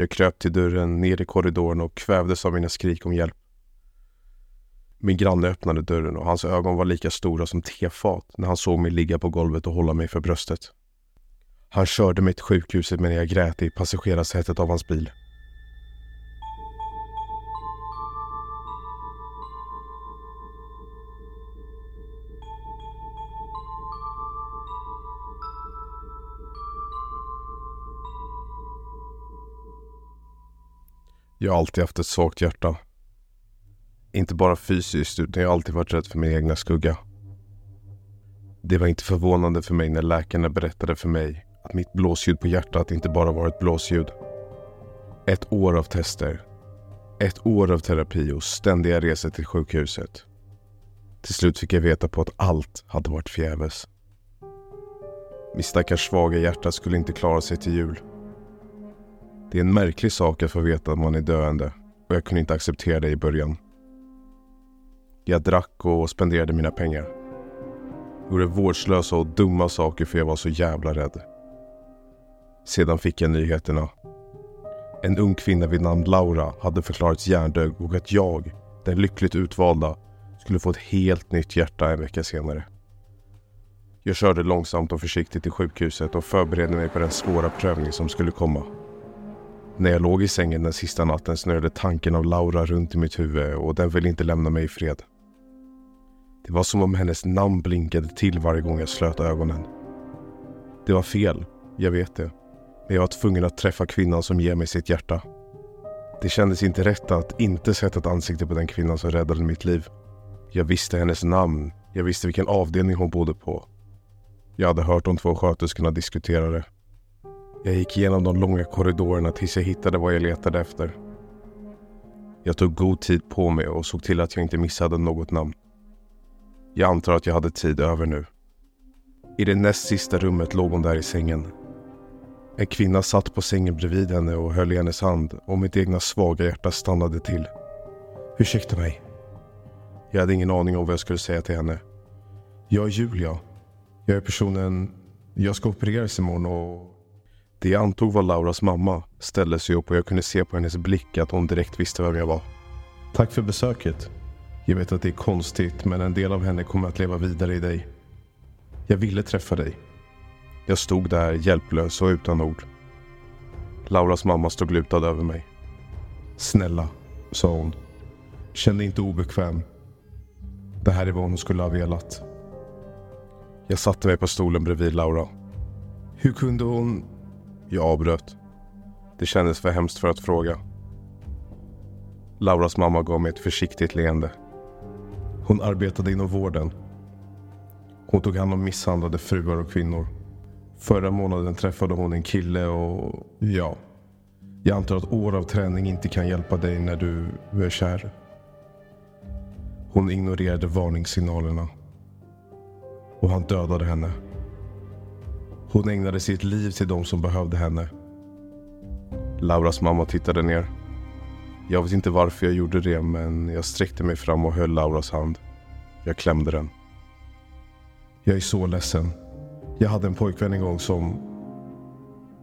Jag kröp till dörren, ner i korridoren och kvävdes av mina skrik om hjälp. Min granne öppnade dörren och hans ögon var lika stora som tefat när han såg mig ligga på golvet och hålla mig för bröstet. Han körde mig till sjukhuset medan jag grät i passagerarsätet av hans bil. Jag har alltid haft ett svagt hjärta. Inte bara fysiskt utan jag har alltid varit rädd för min egna skugga. Det var inte förvånande för mig när läkarna berättade för mig att mitt blåsljud på hjärtat inte bara var ett blåsljud. Ett år av tester. Ett år av terapi och ständiga resor till sjukhuset. Till slut fick jag veta på att allt hade varit förgäves. Mitt stackars svaga hjärta skulle inte klara sig till jul. Det är en märklig sak att få veta att man är döende och jag kunde inte acceptera det i början. Jag drack och spenderade mina pengar. Gjorde vårdslösa och dumma saker för jag var så jävla rädd. Sedan fick jag nyheterna. En ung kvinna vid namn Laura hade förklarats hjärndöd och att jag, den lyckligt utvalda, skulle få ett helt nytt hjärta en vecka senare. Jag körde långsamt och försiktigt till sjukhuset och förberedde mig på den svåra prövning som skulle komma. När jag låg i sängen den sista natten snurrade tanken av Laura runt i mitt huvud och den ville inte lämna mig i fred. Det var som om hennes namn blinkade till varje gång jag slöt ögonen. Det var fel, jag vet det. Men jag var tvungen att träffa kvinnan som ger mig sitt hjärta. Det kändes inte rätt att inte sätta ett ansikte på den kvinnan som räddade mitt liv. Jag visste hennes namn. Jag visste vilken avdelning hon bodde på. Jag hade hört de två sköterskorna diskutera det. Jag gick igenom de långa korridorerna tills jag hittade vad jag letade efter. Jag tog god tid på mig och såg till att jag inte missade något namn. Jag antar att jag hade tid över nu. I det näst sista rummet låg hon där i sängen. En kvinna satt på sängen bredvid henne och höll i hennes hand och mitt egna svaga hjärta stannade till. Ursäkta mig. Jag hade ingen aning om vad jag skulle säga till henne. Jag är Julia. Jag är personen... Jag ska opereras imorgon och... Det jag antog var Lauras mamma ställde sig upp och jag kunde se på hennes blick att hon direkt visste vem jag var. Tack för besöket. Jag vet att det är konstigt men en del av henne kommer att leva vidare i dig. Jag ville träffa dig. Jag stod där hjälplös och utan ord. Lauras mamma stod lutad över mig. Snälla, sa hon. Känn dig inte obekväm. Det här är vad hon skulle ha velat. Jag satte mig på stolen bredvid Laura. Hur kunde hon... Jag avbröt. Det kändes för hemskt för att fråga. Lauras mamma gav mig ett försiktigt leende. Hon arbetade inom vården. Hon tog hand om misshandlade fruar och kvinnor. Förra månaden träffade hon en kille och ja. Jag antar att år av träning inte kan hjälpa dig när du är kär. Hon ignorerade varningssignalerna. Och han dödade henne. Hon ägnade sitt liv till de som behövde henne. Lauras mamma tittade ner. Jag vet inte varför jag gjorde det men jag sträckte mig fram och höll Lauras hand. Jag klämde den. Jag är så ledsen. Jag hade en pojkvän en gång som...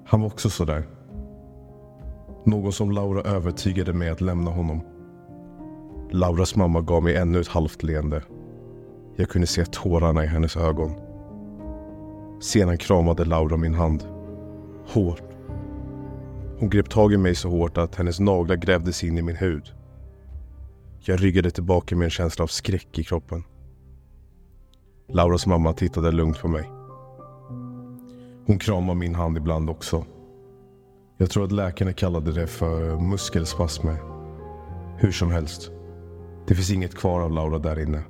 Han var också sådär. Någon som Laura övertygade mig att lämna honom. Lauras mamma gav mig ännu ett halvt leende. Jag kunde se tårarna i hennes ögon. Sedan kramade Laura min hand. Hårt. Hon grep tag i mig så hårt att hennes naglar grävdes in i min hud. Jag ryggade tillbaka med en känsla av skräck i kroppen. Lauras mamma tittade lugnt på mig. Hon kramade min hand ibland också. Jag tror att läkarna kallade det för muskelspasmer. Hur som helst. Det finns inget kvar av Laura där inne.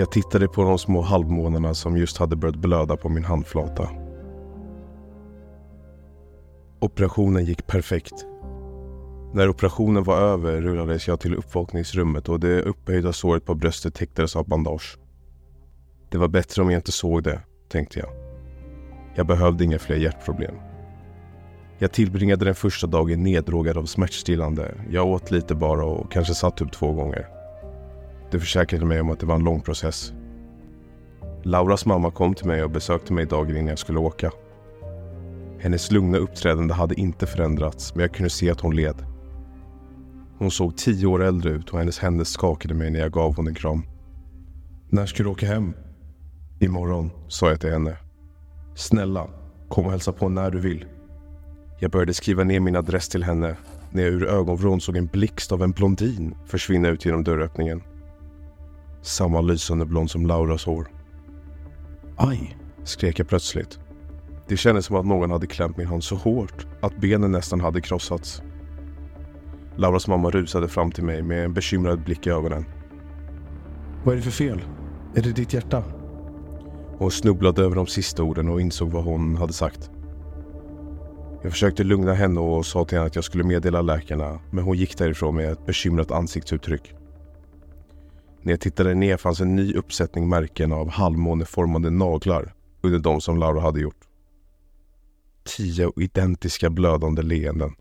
Jag tittade på de små halvmånarna som just hade börjat blöda på min handflata. Operationen gick perfekt. När operationen var över rullades jag till uppvakningsrummet och det upphöjda såret på bröstet täcktes av bandage. Det var bättre om jag inte såg det, tänkte jag. Jag behövde inga fler hjärtproblem. Jag tillbringade den första dagen neddrogad av smärtstillande. Jag åt lite bara och kanske satt upp två gånger. Det försäkrade mig om att det var en lång process. Lauras mamma kom till mig och besökte mig dagen innan jag skulle åka. Hennes lugna uppträdande hade inte förändrats men jag kunde se att hon led. Hon såg tio år äldre ut och hennes händer skakade mig när jag gav hon en kram. När ska du åka hem? Imorgon, sa jag till henne. Snälla, kom och hälsa på när du vill. Jag började skriva ner min adress till henne när jag ur ögonvrån såg en blixt av en blondin försvinna ut genom dörröppningen. Samma lysande blond som Lauras hår. Aj, skrek jag plötsligt. Det kändes som att någon hade klämt min hand så hårt att benen nästan hade krossats. Lauras mamma rusade fram till mig med en bekymrad blick i ögonen. Vad är det för fel? Är det ditt hjärta? Hon snubblade över de sista orden och insåg vad hon hade sagt. Jag försökte lugna henne och sa till henne att jag skulle meddela läkarna men hon gick därifrån med ett bekymrat ansiktsuttryck. När jag tittade ner fanns en ny uppsättning märken av halvmåneformade naglar under de som Laura hade gjort. Tio identiska blödande leenden.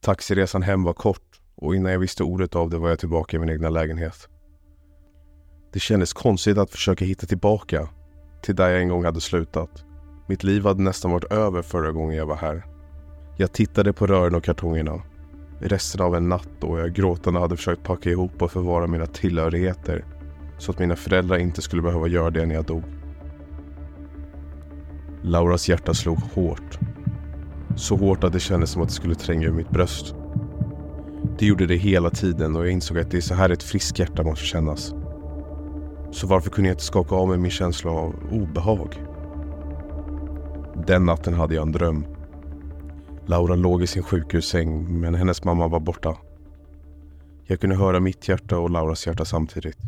Taxiresan hem var kort och innan jag visste ordet av det var jag tillbaka i min egna lägenhet. Det kändes konstigt att försöka hitta tillbaka till där jag en gång hade slutat. Mitt liv hade nästan varit över förra gången jag var här. Jag tittade på rören och kartongerna. Resten av en natt då jag gråtande hade försökt packa ihop och förvara mina tillhörigheter så att mina föräldrar inte skulle behöva göra det när jag dog. Lauras hjärta slog hårt. Så hårt att det kändes som att det skulle tränga ur mitt bröst. Det gjorde det hela tiden och jag insåg att det är så här ett friskt hjärta måste kännas. Så varför kunde jag inte skaka av mig min känsla av obehag? Den natten hade jag en dröm. Laura låg i sin sjukhussäng men hennes mamma var borta. Jag kunde höra mitt hjärta och Lauras hjärta samtidigt.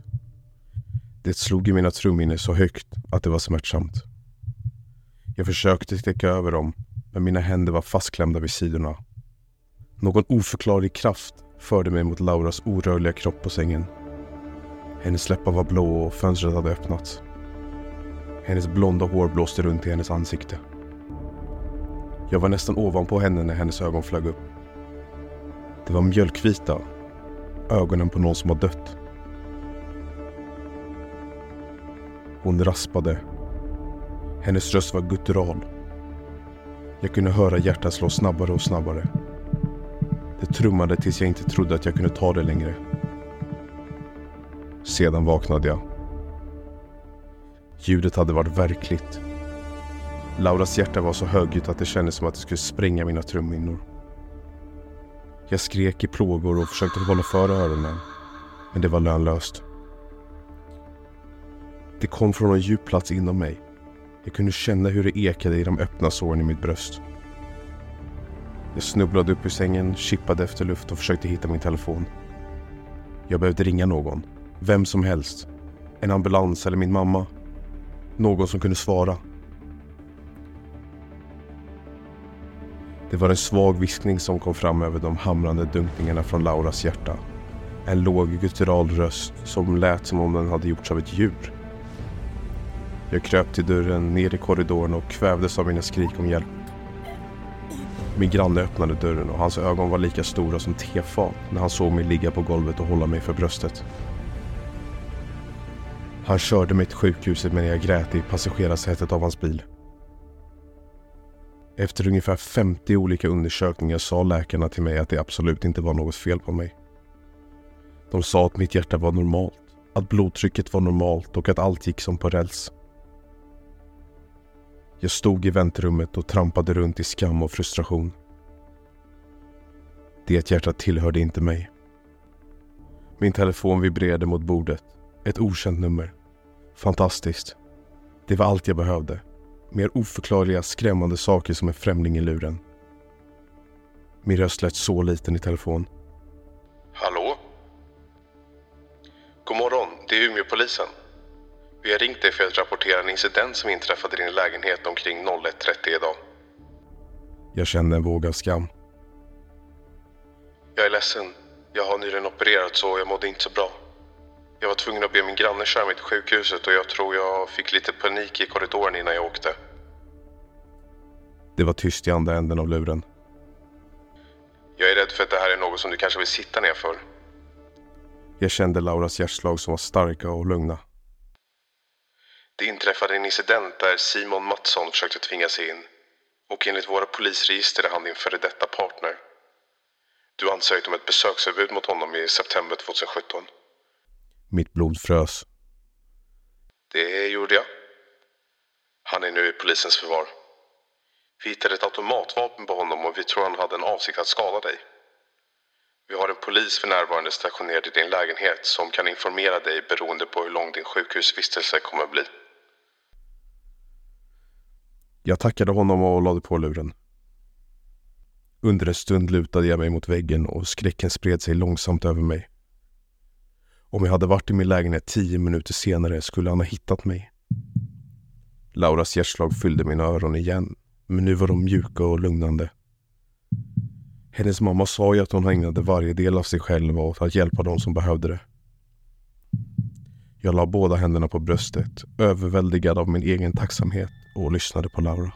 Det slog i mina trumhinnor så högt att det var smärtsamt. Jag försökte täcka över dem men mina händer var fastklämda vid sidorna. Någon oförklarlig kraft förde mig mot Lauras orörliga kropp på sängen. Hennes läppar var blå och fönstret hade öppnats. Hennes blonda hår blåste runt i hennes ansikte. Jag var nästan ovanpå henne när hennes ögon flög upp. Det var mjölkvita. Ögonen på någon som har dött. Hon raspade. Hennes röst var guttural. Jag kunde höra hjärtat slå snabbare och snabbare. Det trummade tills jag inte trodde att jag kunde ta det längre. Sedan vaknade jag. Ljudet hade varit verkligt. Lauras hjärta var så högljutt att det kändes som att det skulle spränga mina trumhinnor. Jag skrek i plågor och försökte hålla för öronen. Men det var lönlöst. Det kom från en djup plats inom mig. Jag kunde känna hur det ekade i de öppna såren i mitt bröst. Jag snubblade upp ur sängen, chippade efter luft och försökte hitta min telefon. Jag behövde ringa någon. Vem som helst. En ambulans eller min mamma. Någon som kunde svara. Det var en svag viskning som kom fram över de hamrande dunkningarna från Lauras hjärta. En låg guttural röst som lät som om den hade gjorts av ett djur. Jag kröp till dörren, ner i korridoren och kvävdes av mina skrik om hjälp. Min granne öppnade dörren och hans ögon var lika stora som tefat när han såg mig ligga på golvet och hålla mig för bröstet. Han körde mig till sjukhuset medan jag grät i passagerarsätet av hans bil. Efter ungefär 50 olika undersökningar sa läkarna till mig att det absolut inte var något fel på mig. De sa att mitt hjärta var normalt, att blodtrycket var normalt och att allt gick som på räls. Jag stod i väntrummet och trampade runt i skam och frustration. Det hjärtat tillhörde inte mig. Min telefon vibrerade mot bordet. Ett okänt nummer. Fantastiskt. Det var allt jag behövde. Mer oförklarliga, skrämmande saker som en främling i luren. Min röst lät så liten i telefon. Hallå? God morgon, det är Umeåpolisen. Vi har ringt dig för att rapportera en incident som inträffade i din lägenhet omkring 01.30 idag. Jag kände en våg av skam. Jag är ledsen. Jag har nyligen opererat så jag mådde inte så bra. Jag var tvungen att be min granne köra mig till sjukhuset och jag tror jag fick lite panik i korridoren innan jag åkte. Det var tyst i andra änden av luren. Jag är rädd för att det här är något som du kanske vill sitta ner för. Jag kände Lauras hjärtslag som var starka och lugna. Det inträffade en incident där Simon Mattsson försökte tvinga sig in och enligt våra polisregister är han din före detta partner. Du ansökte om ett besöksförbud mot honom i september 2017. Mitt blod frös. Det gjorde jag. Han är nu i polisens förvar. Vi hittade ett automatvapen på honom och vi tror han hade en avsikt att skada dig. Vi har en polis för närvarande stationerad i din lägenhet som kan informera dig beroende på hur lång din sjukhusvistelse kommer att bli. Jag tackade honom och lade på luren. Under en stund lutade jag mig mot väggen och skräcken spred sig långsamt över mig. Om jag hade varit i min lägenhet tio minuter senare skulle han ha hittat mig. Lauras hjärtslag fyllde mina öron igen, men nu var de mjuka och lugnande. Hennes mamma sa ju att hon ägnade varje del av sig själv åt att hjälpa de som behövde det. Jag la båda händerna på bröstet, överväldigad av min egen tacksamhet och lyssnade på Laura.